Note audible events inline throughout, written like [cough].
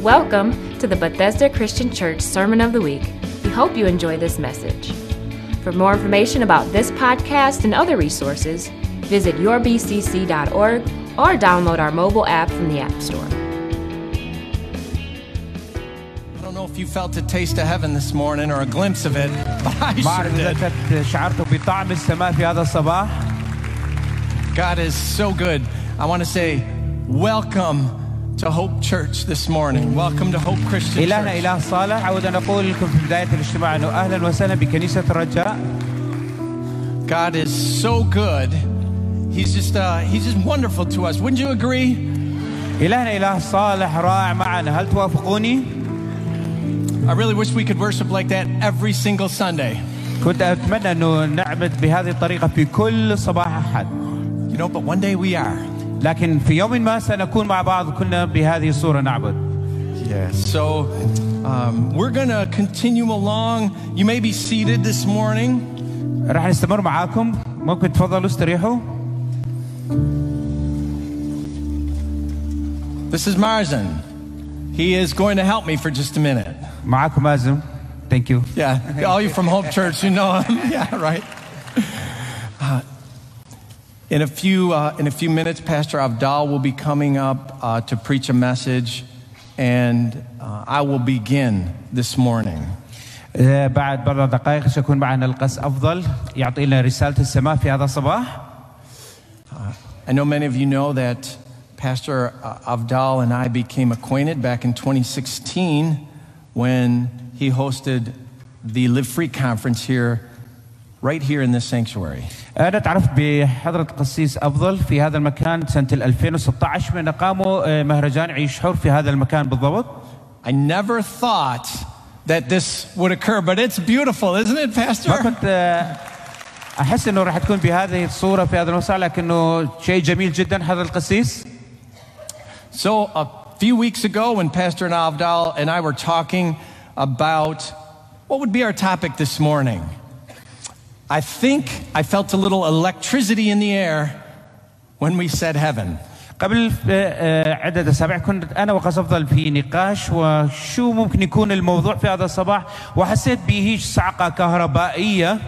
Welcome to the Bethesda Christian Church Sermon of the Week. We hope you enjoy this message. For more information about this podcast and other resources, visit yourbcc.org or download our mobile app from the App Store. I don't know if you felt a taste of heaven this morning or a glimpse of it, [laughs] but I sure did. God is so good. I want to say, welcome to Hope Church this morning. Welcome to Hope Christian إلهنا Church. إله صالح أود أن أقول لكم في بداية الاجتماع أنه أهلا وسهلا بكنيسة الرجاء God is so good. He's just, uh, he's just wonderful to us. Wouldn't you agree? إلهنا إله صالح رائع معنا هل توافقوني؟ I really wish we could worship like that every single Sunday. كنت أتمنى أنه نعبد بهذه الطريقة في كل صباح أحد You know, but one day we are. لكن في يوم ما سنكون مع بعض كلنا بهذه الصورة نعبد. Yeah, so um, we're going to continue along. You may be seated this morning. راح نستمر معاكم. ممكن تفضلوا استريحوا. This is Mazen. He is going to help me for just a minute. معاكم مازن. Thank you. Yeah, all you from Hope Church, you know him. [laughs] yeah, right. Uh, in a few uh, in a few minutes, Pastor Avdal will be coming up uh, to preach a message, and uh, I will begin this morning. آه، بعد بضع دقائق سيكون معنا القس أفضل يعطي لنا رسالة السماء في هذا الصباح I know many of you know that Pastor uh, Avdal and I became acquainted back in 2016 when he hosted the Live Free conference here, right here in this sanctuary. أنا تعرفت بحضرة القسيس أفضل في هذا المكان سنة 2016 من قاموا آه، مهرجان عيش حر في هذا المكان بالضبط I never thought that this would occur, but it's beautiful, isn't it, ما Pastor? كنت آه، أحس أنه راح تكون بهذه الصورة في هذا المساء لكنه شيء جميل جدا حضرة القسيس So, a few weeks ago, when Pastor Navdal and I were talking about what would be our topic this morning, I think I felt a little electricity in the air when we said heaven. قبل آه، آه، عدة أسابيع كنت أنا وقس أفضل في نقاش وشو ممكن يكون الموضوع في هذا الصباح وحسيت بهيج صعقة كهربائية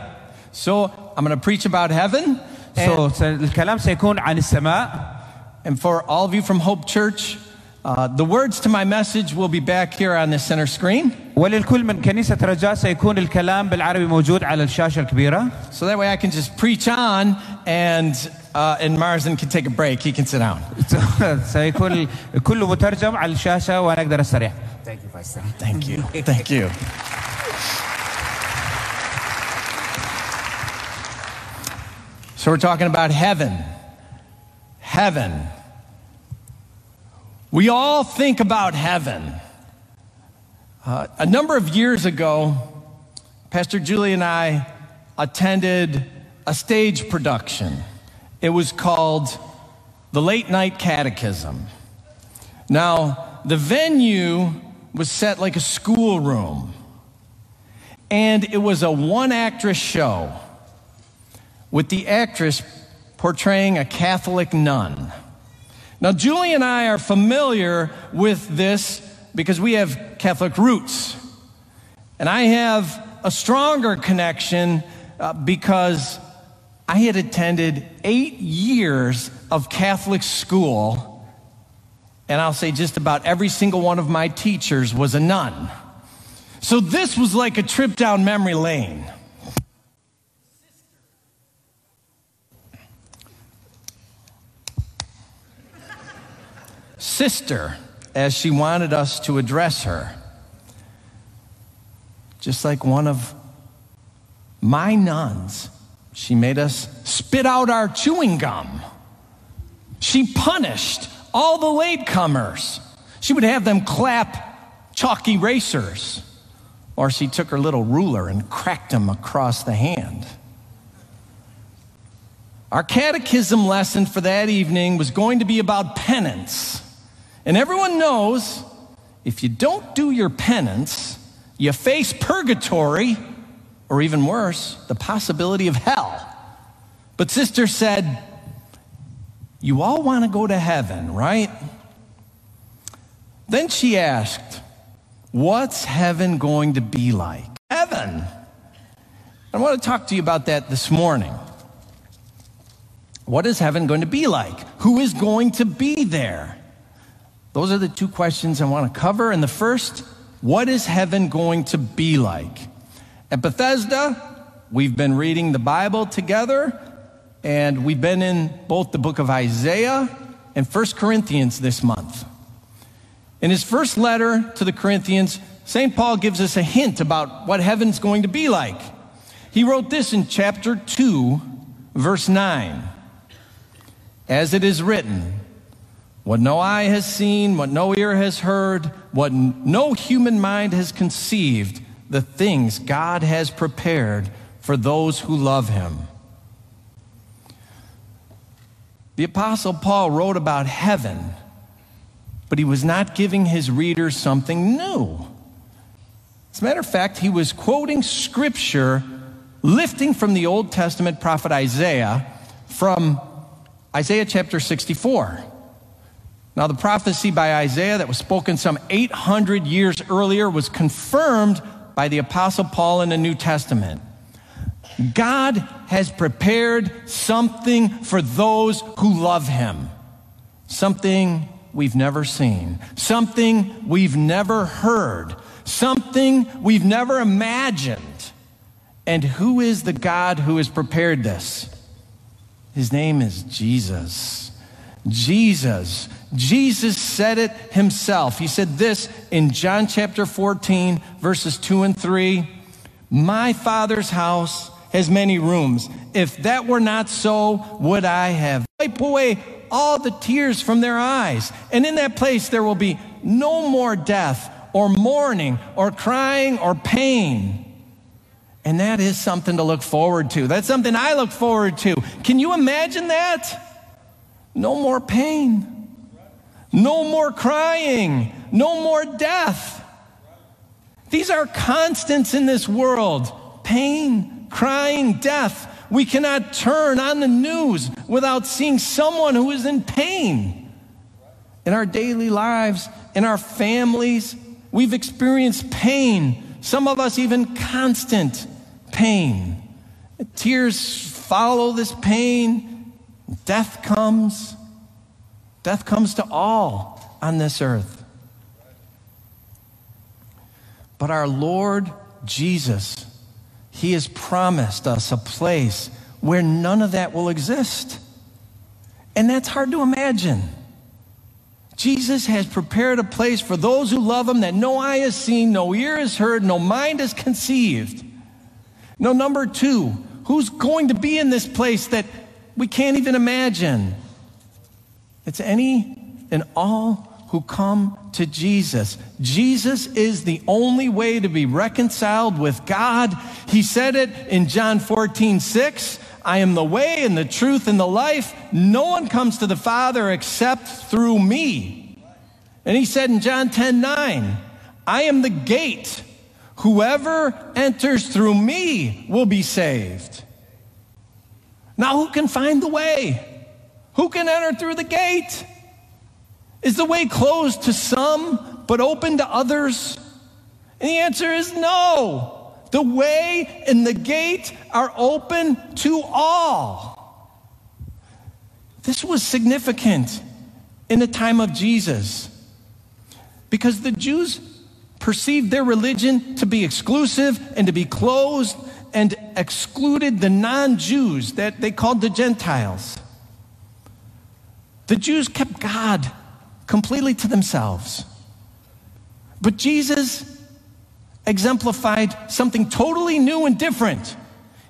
So, I'm going to preach about heaven. And, so, س- الكلام سيكون عن السماء and for all of you from Hope Church, uh, the words to my message will be back here on the center screen. وللكل من كنيسة رجاء سيكون الكلام بالعربي موجود على الشاشة الكبيرة. So that way I can just preach on and uh, and Mazen can take a break. He can sit down. [laughs] سيكون كله مترجم على الشاشة وأنا أقدر أستريح. Thank you, Pastor. Thank you. Thank you. so we're talking about heaven. Heaven. We all think about heaven. Uh, a number of years ago, Pastor Julie and I attended a stage production. It was called The Late Nite Catechism. Now, the venue was set like a schoolroom, and it was a one actress show with the actress portraying a Catholic nun. Now, Julie and I are familiar with this because we have Catholic roots. And I have a stronger connection uh, because I had attended eight years of Catholic school and I'll say just about every single one of my teachers was a nun. So this was like a trip down memory lane. Sister, as she wanted us to address her, just like one of my nuns, she made us spit out our chewing gum. She punished all the latecomers. She would have them clap chalk erasers, or she took her little ruler and cracked them across the hand. Our catechism lesson for that evening was going to be about penance. And everyone knows if you don't do your penance, you face purgatory, or even worse, the possibility of hell. But Sister said, You all want to go to heaven, right? Then she asked, What's heaven going to be like? Heaven. I want to talk to you about that this morning. What is heaven going to be like? Who is going to be there? Those are the two questions I want to cover. And the first, what is heaven going to be like? At Bethesda, we've been reading the Bible together, and we've been in both the book of Isaiah and First Corinthians this month. In his first letter to the Corinthians, St. Paul gives us a hint about what heaven's going to be like. He wrote this in chapter 2, verse 9. As it is written, what no eye has seen, what no ear has heard, what no human mind has conceived, the things God has prepared for those who love him. The Apostle Paul wrote about heaven, but he was not giving his readers something new. As a matter of fact, he was quoting scripture, lifting from the Old Testament prophet Isaiah, from Isaiah chapter 64. Now, the prophecy by Isaiah that was spoken some 800 years earlier was confirmed by the Apostle Paul in the New Testament. God has prepared something for those who love him, something we've never seen, something we've never heard, something we've never imagined. And who is the God who has prepared this? His name is Jesus. Jesus. Jesus said it himself. He said this in John chapter 14, verses 2 and 3 My Father's house has many rooms. If that were not so, would I have wipe away all the tears from their eyes. And in that place, there will be no more death or mourning or crying or pain. And that is something to look forward to. That's something I look forward to. Can you imagine that? No more pain. No more crying. No more death. These are constants in this world pain, crying, death. We cannot turn on the news without seeing someone who is in pain. In our daily lives, in our families, we've experienced pain. Some of us, even constant pain. Tears follow this pain. Death comes. Death comes to all on this earth. But our Lord Jesus, He has promised us a place where none of that will exist. And that's hard to imagine. Jesus has prepared a place for those who love Him that no eye has seen, no ear has heard, no mind has conceived. No, number two, who's going to be in this place that we can't even imagine. It's any and all who come to Jesus. Jesus is the only way to be reconciled with God. He said it in John 14, 6. I am the way and the truth and the life. No one comes to the Father except through me. And he said in John 10, 9, I am the gate. Whoever enters through me will be saved. Now, who can find the way? Who can enter through the gate? Is the way closed to some but open to others? And the answer is no. The way and the gate are open to all. This was significant in the time of Jesus because the Jews perceived their religion to be exclusive and to be closed and excluded the non Jews that they called the Gentiles. The Jews kept God completely to themselves. But Jesus exemplified something totally new and different.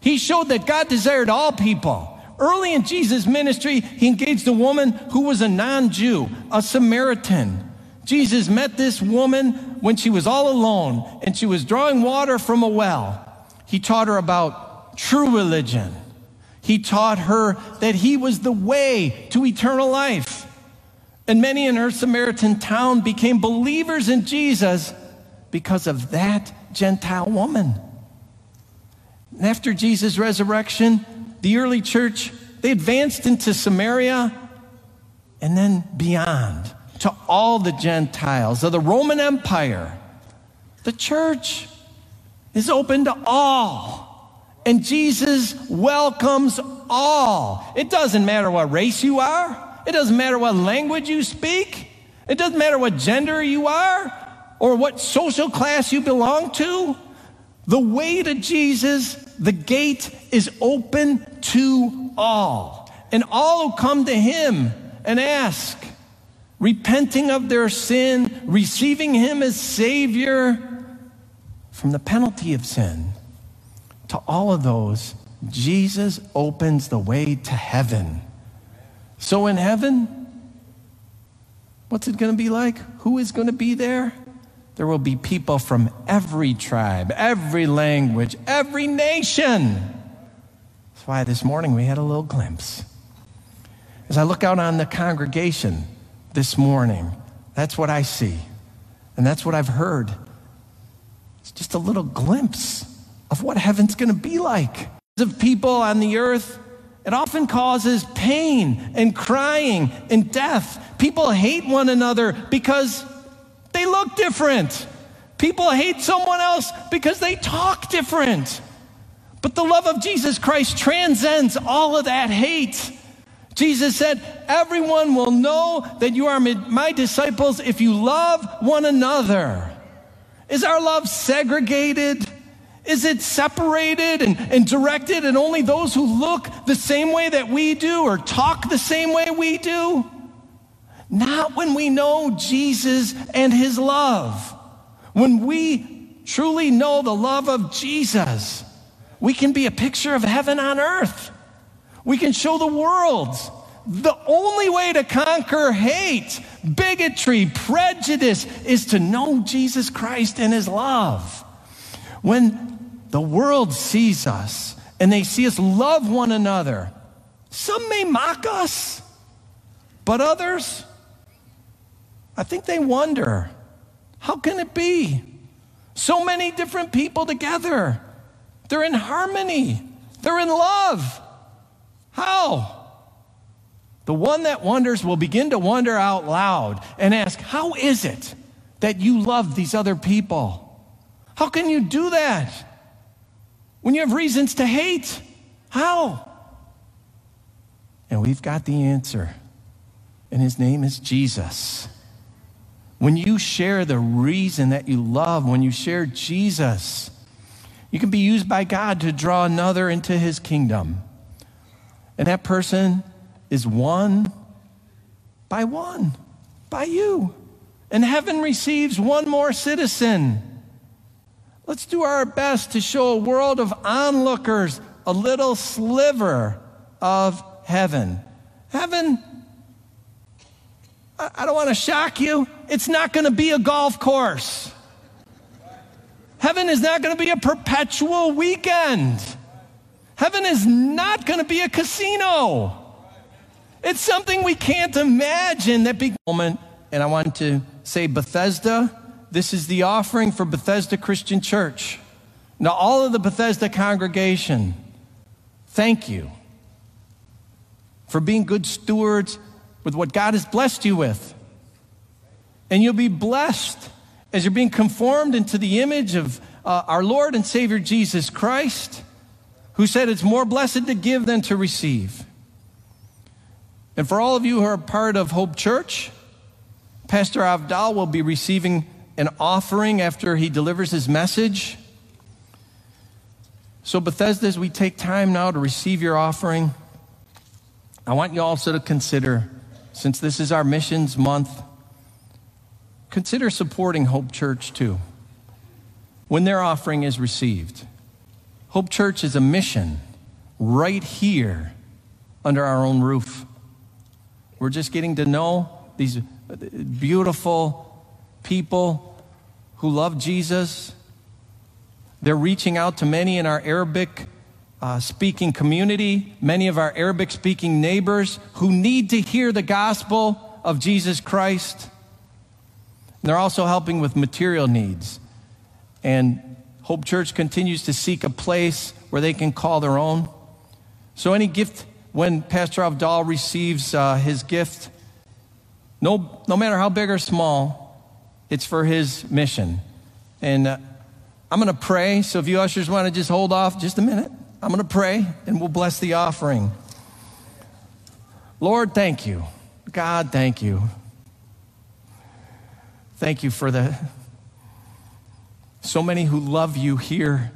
He showed that God desired all people. Early in Jesus' ministry, he engaged a woman who was a non Jew, a Samaritan. Jesus met this woman when she was all alone and she was drawing water from a well. He taught her about true religion. He taught her that he was the way to eternal life. And many in her Samaritan town became believers in Jesus because of that Gentile woman. And after Jesus' resurrection, the early church, they advanced into Samaria and then beyond to all the Gentiles of the Roman Empire. The church is open to all. And Jesus welcomes all. It doesn't matter what race you are, it doesn't matter what language you speak, it doesn't matter what gender you are or what social class you belong to. The way to Jesus, the gate is open to all. And all who come to him and ask, repenting of their sin, receiving him as Savior from the penalty of sin, to all of those, Jesus opens the way to heaven. So in heaven, what's it going to be like? Who is going to be there? There will be people from every tribe, every language, every nation. That's why this morning we had a little glimpse. As I look out on the congregation this morning, that's what I see. And that's what I've heard. It's just a little glimpse of what heaven's going to be like. Of people on the earth, it often causes pain and crying and death. People hate one another because they look different. People hate someone else because they talk different. But the love of Jesus Christ transcends all of that hate. Jesus said, Everyone will know that you are my disciples if you love one another. Is our love segregated? Is it separated and, and directed and only those who look the same way that we do or talk the same way we do? Not when we know Jesus and his love. When we truly know the love of Jesus, we can be a picture of heaven on earth. We can show the world the only way to conquer hate, bigotry, prejudice is to know Jesus Christ and his love. When the world sees us and they see us love one another, some may mock us, but others I think they wonder how can it be? So many different people together. They're in harmony, they're in love. How? The one that wonders will begin to wonder out loud and ask, How is it that you love these other people? How can you do that when you have reasons to hate? How? And we've got the answer, and his name is Jesus. When you share the reason that you love, when you share Jesus, you can be used by God to draw another into his kingdom. And that person is won by one, by you. And heaven receives one more citizen. Let's do our best to show a world of onlookers a little sliver of heaven. Heaven I don't want to shock you, it's not going to be a golf course. Heaven is not going to be a perpetual weekend. Heaven is not going to be a casino. It's something we can't imagine that big moment. And I want to say Bethesda, this is the offering for Bethesda Christian Church. Now, all of the Bethesda congregation, thank you for being good stewards with what God has blessed you with. And you'll be blessed as you're being conformed into the image of uh, our Lord and Savior Jesus Christ, who said it's more blessed to give than to receive. And for all of you who are part of Hope Church, Pastor Avdal will be receiving an offering after he delivers his message. So, Bethesda, as we take time now to receive your offering, I want you also to consider since this is our missions month, consider supporting Hope Church too when their offering is received. Hope Church is a mission right here under our own roof. We're just getting to know these beautiful people who love Jesus. They're reaching out to many in our Arabic uh, speaking community, many of our Arabic speaking neighbors who need to hear the gospel of Jesus Christ. And they're also helping with material needs. And Hope Church continues to seek a place where they can call their own. So, any gift, when Pastor Avdal receives uh, his gift, No, no matter how big or small, it's for His mission. And uh, I'm going to pray. So if you ushers want to just hold off just a minute, I'm going to pray and we'll bless the offering. Lord, thank you. God, thank you. Thank you for the so many who love you here,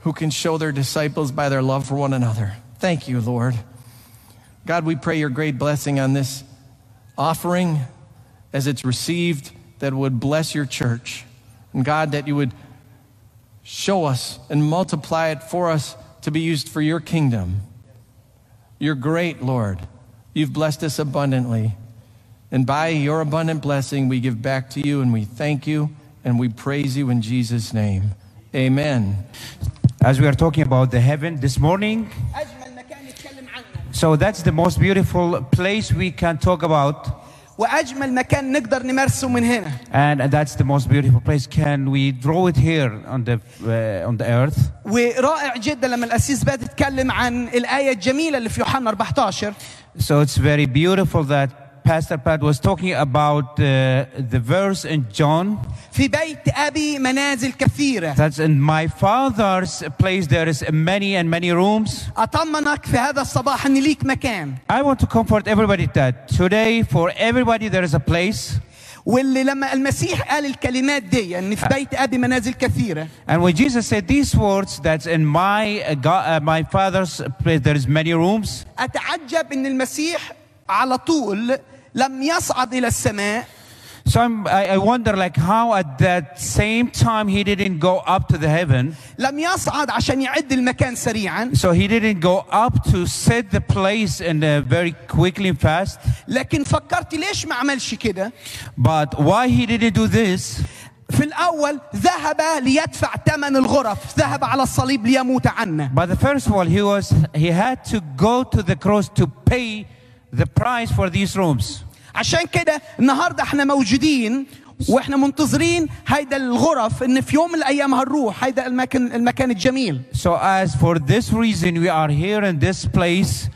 who can show their disciples by their love for one another. Thank you, Lord. God, we pray your great blessing on this offering as it's received that would bless your church. And God, that you would show us and multiply it for us to be used for your kingdom. You're great, Lord. You've blessed us abundantly. And by your abundant blessing, we give back to you and we thank you and we praise you in Jesus' name. Amen. As we are talking about the heaven this morning, so that's the most beautiful place we can talk about واجمل مكان نقدر نمارسه من هنا And that's the most beautiful place. Can we draw it here on the, uh, on the earth? ورائع جدا لما الاسيس بات يتكلم عن الايه الجميله اللي في يوحنا 14 So it's very beautiful that Pastor Pat was talking about uh, the verse in John. في بيت ابي منازل كثيره That's in my father's place. There is many and many rooms. اطمنك في هذا الصباح ان ليك مكان I want to comfort everybody that today, for everybody, there is a place. واللي لما المسيح قال الكلمات دي ان في بيت ابي منازل كثيره And when Jesus said these words, that's in my uh, God, uh, my father's place. There is many rooms. اتعجب ان المسيح على طول لم يصعد الى السماء So I'm, I, I wonder, like, how at that same time he didn't go up to the heaven. لم يصعد عشان يعد المكان سريعا So he didn't go up to set the place and uh, very quickly and fast. لكن فكرت ليش ما عملش كده But why he didn't do this? في الأول ذهب ليدفع ثمن الغرف ذهب على الصليب ليموت عنا But the first of all, he was he had to go to the cross to pay the price for these rooms. عشان كده النهاردة احنا موجودين واحنا منتظرين هيدا الغرف ان في يوم من الايام هنروح هيدا المكان المكان الجميل So as for this reason, we are here in this place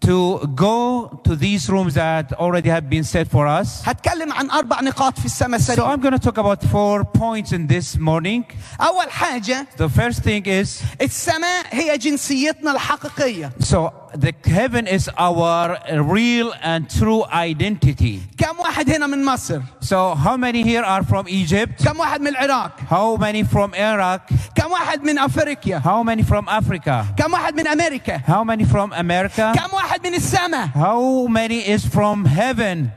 to go to these rooms that already have been set for us. هتكلم عن اربع نقاط في السماء So سريع I'm going to talk about four points in this morning. اول حاجة The first thing is السماء هي جنسيتنا الحقيقية so the heaven is our real and true identity. كم واحد هنا من مصر So how many here are from Egypt? كم واحد من العراق How many from Iraq? كم واحد من افريقيا How many from Africa? كم واحد من امريكا How many from America? كم واحد من السماء How many is from heaven?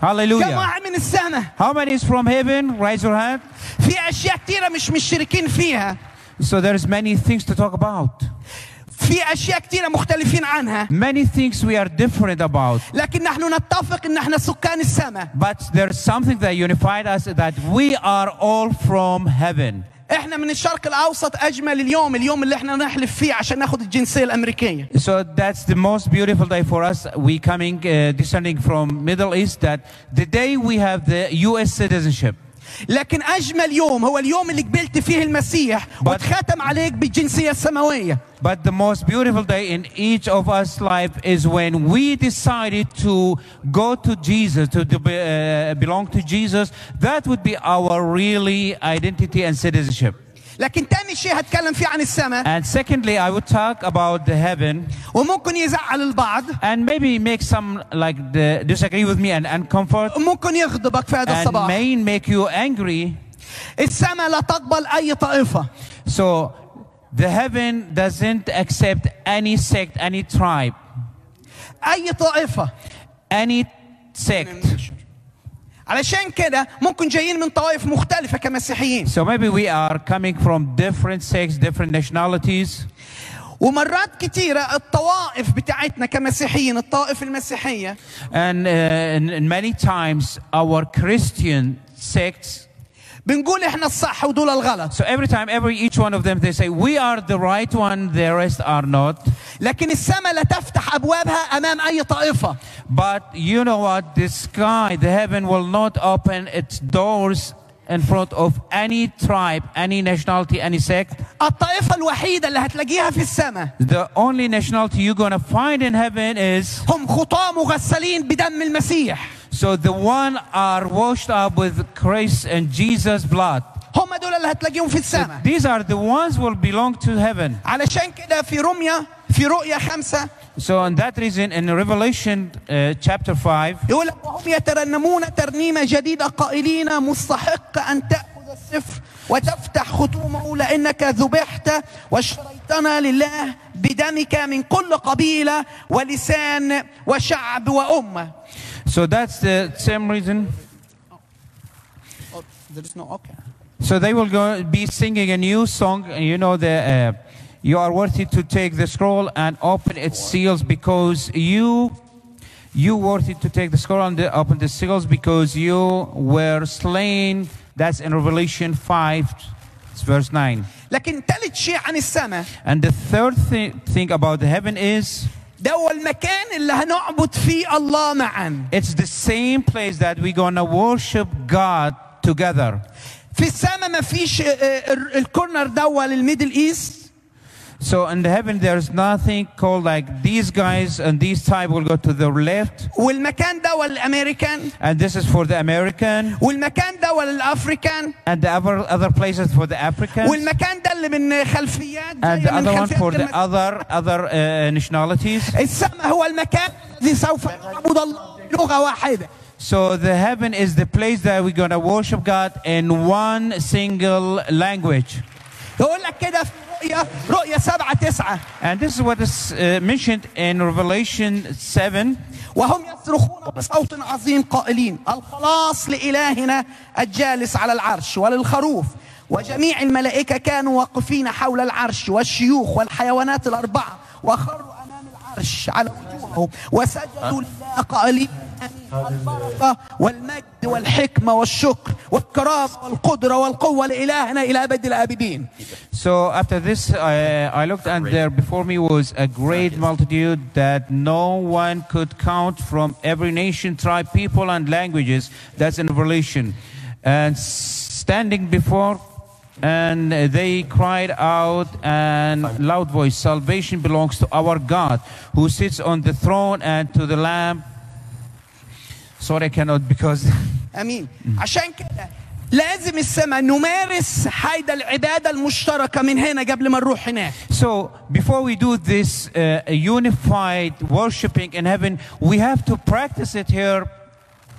كم Hallelujah. واحد من السماء How many is from heaven? Raise your hand. في اشياء كثيره مش مشتركين فيها So there's many things to talk about. في اشياء كثيره مختلفين عنها Many things we are different about. لكن نحن نتفق ان احنا سكان السماء But there's something that unified us that we are all from heaven. احنا من الشرق الاوسط اجمل اليوم اليوم اللي احنا نحلف فيه عشان ناخد الجنسيه الامريكيه So that's the most beautiful day for us. We coming, uh, descending from Middle East, that the day we have the U.S. citizenship. لكن اجمل يوم هو اليوم اللي قبلت فيه المسيح But- واتختم عليك بالجنسيه السماويه But the most beautiful day in each of us life is when we decided to go to Jesus, to, to be, uh, belong to Jesus. That would be our really identity and citizenship. لكن تاني شيء هتكلم فيه عن السماء And secondly, I would talk about the heaven وممكن يزعل البعض and maybe make some like the, disagree with me and uncomfort ممكن يغضبك في هذا and الصباح may make you angry. السماء لا تقبل اي طائفه So the heaven doesn't accept any sect, any tribe, اي طائفه any sect. علشان كده ممكن جايين من طوائف مختلفة كمسيحيين So maybe we are coming from different sects, different nationalities. ومرات كتيرة الطوائف بتاعتنا كمسيحيين الطائف المسيحية And, uh, and many times our Christian sects. بنقول إحنا الصح ودول الغلط So every time, every each one of them, they say we are the right one, the rest are not. لكن السماء لا تفتح أبوابها أمام أي طائفة But you know what? The sky, the heaven will not open its doors in front of any tribe, any nationality, any sect. الطائفة الوحيدة اللي هتلاقيها في السماء The only nationality you're to find in heaven is هم خطاة مغسلين بدم المسيح so the one are washed up with Christ and Jesus' blood. هم دول اللي هتلاقيهم في السماء These are the ones will belong to heaven. علشان كده في رمية في رؤية خمسة So, on that reason, in Revelation uh, chapter 5, يقول لك وهم يترنمون ترنيمة جديدة قائلين مستحق أن تأخذ السفر وتفتح ختومه لأنك ذبحت واشتريتنا لله بدمك من كل قبيلة ولسان وشعب وأمة so that's the same reason. So they will go be singing a new song. and You know the uh, you are worthy to take the scroll and open its seals because you you worthy to take the scroll and the, open the seals because you were slain. That's in Revelation 5, it's verse 9. لكن ثالث شيء عن السماء And the third thi- thing about the heaven is ده هو المكان اللي هنعبد فيه الله معا it's the same place that we're gonna worship God together. في السماء ما فيش آه، آه، ال- الكورنر دوا للميدل ايست So in the heaven, there's nothing called like these guys and these type will go to the left, والمكان دوا للامريكان and this is for the American, والمكان دوا للافريكان and the other other places for the Africans, والمكان ده اللي من خلفيات and زي the من other one خلفيات for the غير other other uh, nationalities. السماء هو المكان الذي سوف نعبد الله بلغة واحدة So the heaven is the place that we're gonna worship God in one single language, يقول لك كده في رؤية رؤية سبعة تسعة and this is what is uh, mentioned in Revelation 7. وهم يصرخون بصوت عظيم قائلين الخلاص لإلهنا الجالس على العرش وللخروف وجميع الملائكة كانوا واقفين حول العرش والشيوخ والحيوانات الأربعة وخروا العرش على وجوههم وسجدوا لله قائلين آمين. البركة والمجد والحكمة والشكر والكرامة والقدرة والقوة لإلهنا إلى أبد الآبدين So after this, I, I looked, and there before me was a great multitude that no one could count from every nation, tribe, people, and languages. That's in Revelation. And standing before, and they cried out and loud voice, "Salvation belongs to our God, who sits on the throne, and to the Lamb." Sorry, I cannot because. امين عشان كده لازم السماء نمارس هيدا العباده المشتركه من هنا قبل ما نروح هناك So before we do this uh, unified worshiping in heaven, we have to practice it here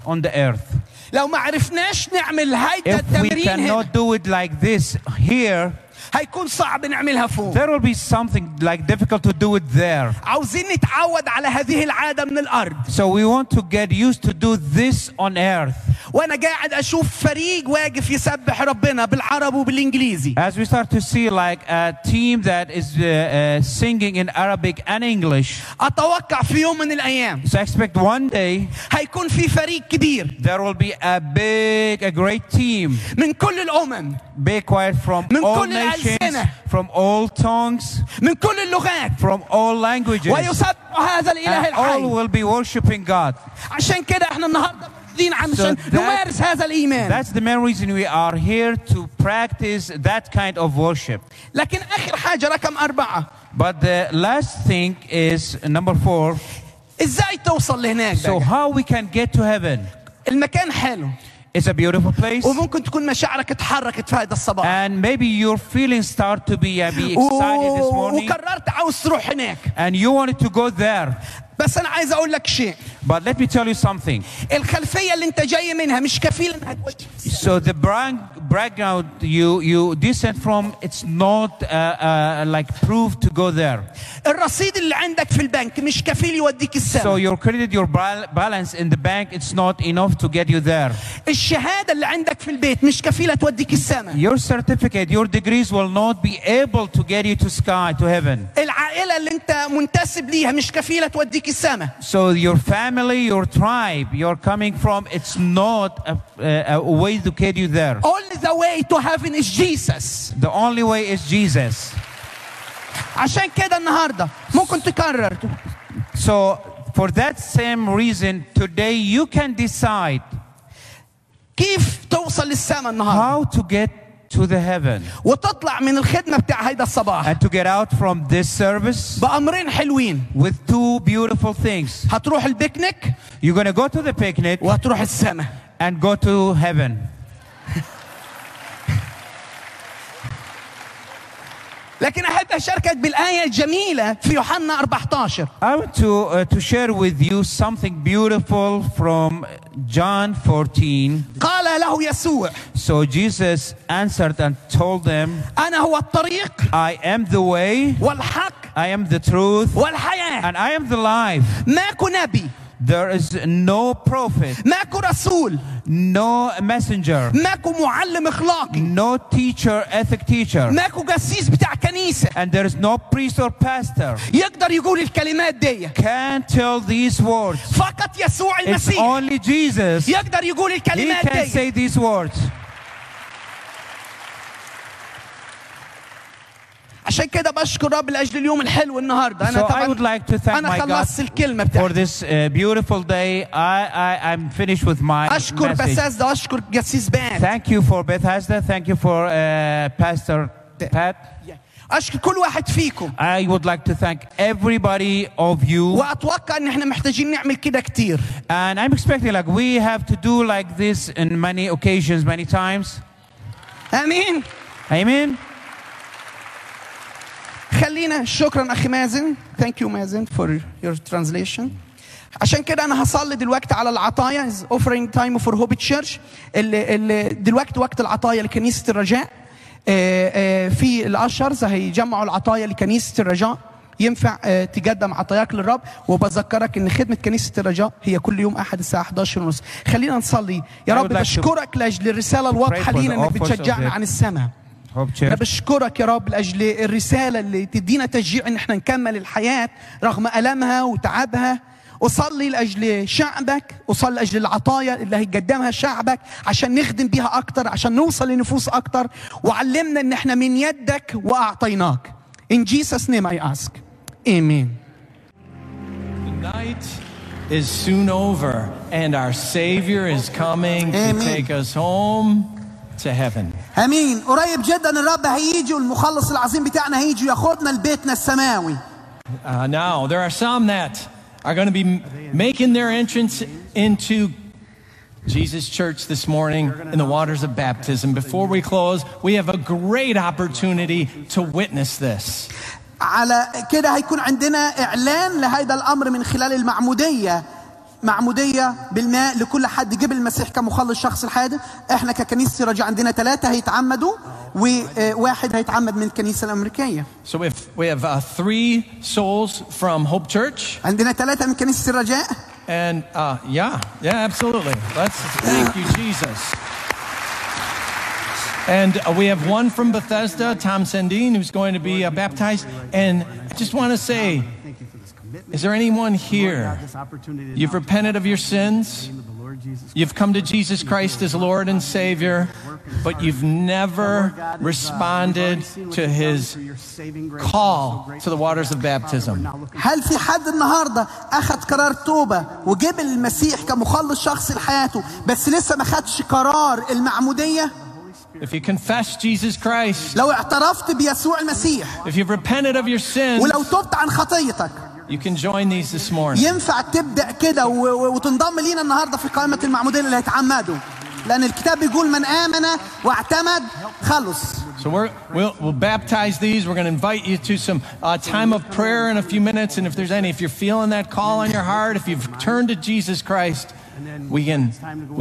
on the earth. لو ما عرفناش نعمل هيدا If we التمرين هنا cannot do it like this here, هيكون صعب نعملها فوق there will be something like difficult to do it there. عاوزين نتعود على هذه العاده من الارض So we want to get used to do this on earth. وانا قاعد اشوف فريق واقف يسبح ربنا بالعربي وبالانجليزي As we start to see like a team that is uh, uh, singing in Arabic and English, اتوقع في يوم من الايام so I expect one day هيكون في فريق كبير there will be a big, a great team من كل الامم Be quiet from من all كل nations, الألسنة. from all tongues, من كل اللغات from all languages. ويسبح هذا الاله And all الحي will be worshiping God. عشان كده احنا النهارده موجودين عشان that- نمارس هذا الايمان That's the main reason we are here to practice that kind of worship. لكن اخر حاجه رقم اربعه But the last thing is number four. ازاي توصل لهناك So بقى؟ how we can get to heaven? المكان حلو It's a beautiful place. وممكن تكون مشاعرك اتحركت في هذا الصباح And maybe your feelings start to be, uh, be excited this و- morning. وقررت عاوز تروح هناك And you wanted to go there. بس انا عايز اقول لك شيء But let me tell you something. الخلفيه اللي انت جاي منها مش كفيله انها توديك So the brand, background you you descend from, it's not uh, uh, like proof to go there. الرصيد اللي عندك في البنك مش كفيل يوديك So السماء your credit, your bal- balance in the bank, it's not enough to get you there. الشهاده اللي عندك في البيت مش كفيله توديك السماء Your certificate, your degrees will not be able to get you to sky, to heaven. العائله اللي انت منتسب ليها مش كفيله توديك السماء So your family, your tribe, you're coming from, it's not a, a, a way to get you there. Only the way to heaven is Jesus The only way is Jesus. عشان كده النهارده ممكن تكرر So for that same reason, today you can decide كيف توصل للسماء النهارده how to get to the heaven وتطلع من الخدمه بتاع هيدا الصباح and to get out from this service بامرين حلوين with two beautiful things. هتروح البيكنيك You're going to go to the picnic وهتروح السماء and go to heaven. لكن احب اشاركك بالايه الجميله في يوحنا 14 I want to, uh, to share with you something beautiful from John 14. قال له يسوع So Jesus answered and told them, انا هو الطريق I am the way, والحق I am the truth, والحياه and I am the life. ماكو نبي There is no prophet, ماكو رسول no messenger, ماكو معلم اخلاقي no teacher, ethic teacher, ماكو قسيس بتاع كنيسه and there is no priest or pastor يقدر يقول الكلمات دي can tell these words. فقط يسوع It's المسيح only Jesus. يقدر يقول He الكلمات can دي say these words. عشان كده بشكر رب لاجل اليوم الحلو النهارده انا So I would like to thank انا my God خلصت الكلمه for بتاعتي this uh, beautiful day. I, I, I'm finished with my اشكر message. بساسدا واشكر قسيس بان Thank you for Bethesda. Thank you for uh, Pastor Pat. اشكر كل واحد فيكم I would like to thank everybody of you. واتوقع ان احنا محتاجين نعمل كده كتير And I'm expecting like we have to do like this in many occasions, many times. امين Amen. خلينا شكرا أخي مازن. ثانك يو مازن فور يور ترانزليشن عشان كده أنا هصلي دلوقتي على العطايا اوفرينج تايم فور هوب تشيرش اللي اللي دلوقتي وقت العطايا لكنيسة الرجاء. آه، آه، في الاشرز هيجمعوا العطايا لكنيسة الرجاء. ينفع آه، تقدم عطاياك للرب. وبذكرك إن خدمة كنيسة الرجاء هي كل يوم أحد الساعة 11 ونص. خلينا نصلي. يا رب بشكرك لأجل الرسالة الواضحة لينا إنك بتشجعنا عن السماء. Church. بشكرك يا رب لأجل الرسالة اللي تدينا تشجيع إن إحنا نكمل الحياة رغم ألمها وتعبها. أصلي لأجل شعبك أصلي لأجل العطايا اللي هيقدمها شعبك عشان نخدم بيها أكتر عشان نوصل لنفوس أكتر. وعلمنا إن إحنا من يدك وأعطيناك. In Jesus name I ask. Amen. The night is soon over, and our Savior is coming to Amen. take us home. to heaven. امين قريب جدا الرب هيجي والمخلص العظيم بتاعنا هيجي ياخدنا لبيتنا السماوي Uh, now, there are some that are going to be m- making their entrance into Jesus Church this morning in the waters of baptism. Before we close, we have a great opportunity to witness this. على كده هيكون عندنا اعلان لهذا الامر من خلال المعموديه معموديه بالماء لكل حد جيب المسيح كمخلص شخص الحادث احنا ككنيسه رجاء عندنا ثلاثه هيتعمدوا وواحد هيتعمد من الكنيسه الامريكيه So if we have uh, three souls from Hope Church, عندنا ثلاثه من كنيسه الرجاء and uh, yeah, yeah, absolutely. Let's thank you, Jesus. And uh, we have one from Bethesda, Tom Sendine, who's going to be uh, baptized. And I just want to say, is there anyone here? You've repented of your sins. You've come to Jesus Christ as Lord and Savior, but you've never responded to his call to the waters of baptism. هل في حد النهارده اخذ قرار توبه وجاب المسيح كمخلص شخصي لحياته بس لسه ما خدش قرار المعموديه If you confess Jesus Christ, لو اعترفت بيسوع المسيح if you've repented of your sins, ولو تبت عن خطيتك you can join these this morning. ينفع تبدا كده و- و- وتنضم لينا النهارده في قائمه المعمودين اللي هيتعمدوا لان الكتاب بيقول من امن واعتمد خلص So we're, we'll, we'll baptize these. We're going to invite you to some uh, time of prayer in a few minutes. And if there's any, if you're feeling that call on your heart, if you've turned to Jesus Christ, we can,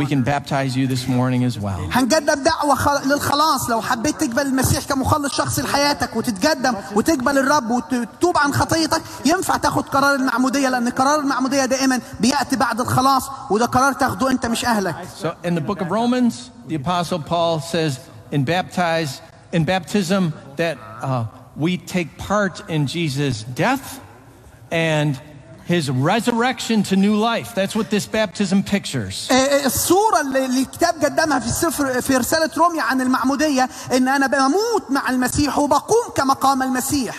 we can baptize you this morning as well. هنجدد دعوة خ- للخلاص لو حبيت تقبل المسيح كمخلص شخصي لحياتك وتتقدم وتقبل الرب وتتوب عن خطيتك ينفع تاخد قرار المعمودية لأن قرار المعمودية دائما بيأتي بعد الخلاص وده قرار تاخده أنت مش أهلك So in the book of Romans, the Apostle Paul says in baptize in baptism that uh, we take part in Jesus' death and his resurrection to new life. That's what this baptism pictures. آه، آه، الصورة اللي اللي الكتاب قدمها في السفر في رسالة روميا عن المعمودية إن أنا بموت مع المسيح وبقوم كما قام المسيح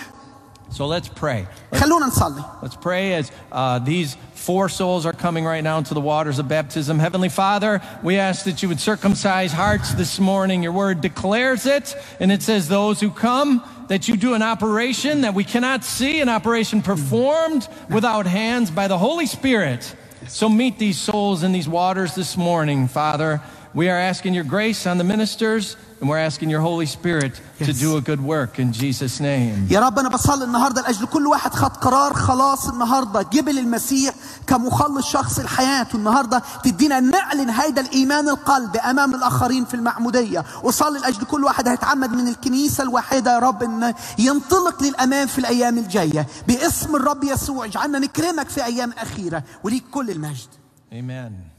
So let's pray. خلونا نصلي Let's pray as uh, these four souls are coming right now into the waters of baptism. Heavenly Father, we ask that you would circumcise hearts this morning. Your word declares it, and it says, Those who come, that you do an operation that we cannot see, an operation performed without hands by the Holy Spirit. So meet these souls in these waters this morning, Father. We are asking your grace on the ministers, and we're asking your Holy Spirit to Yes. do a good work in Jesus' name. يا رب أنا بصلي النهارده لأجل كل واحد خد قرار خلاص النهارده جبل المسيح كمخلص شخص لحياته النهارده تدينا نعلن هيدا الإيمان القلبي أمام الآخرين في المعمودية وصلي لأجل كل واحد هيتعمد من الكنيسة الواحده يا رب إن ينطلق للامام في الأيام الجاية باسم الرب يسوع اجعلنا نكرمك في أيام أخيرة وليك كل المجد Amen.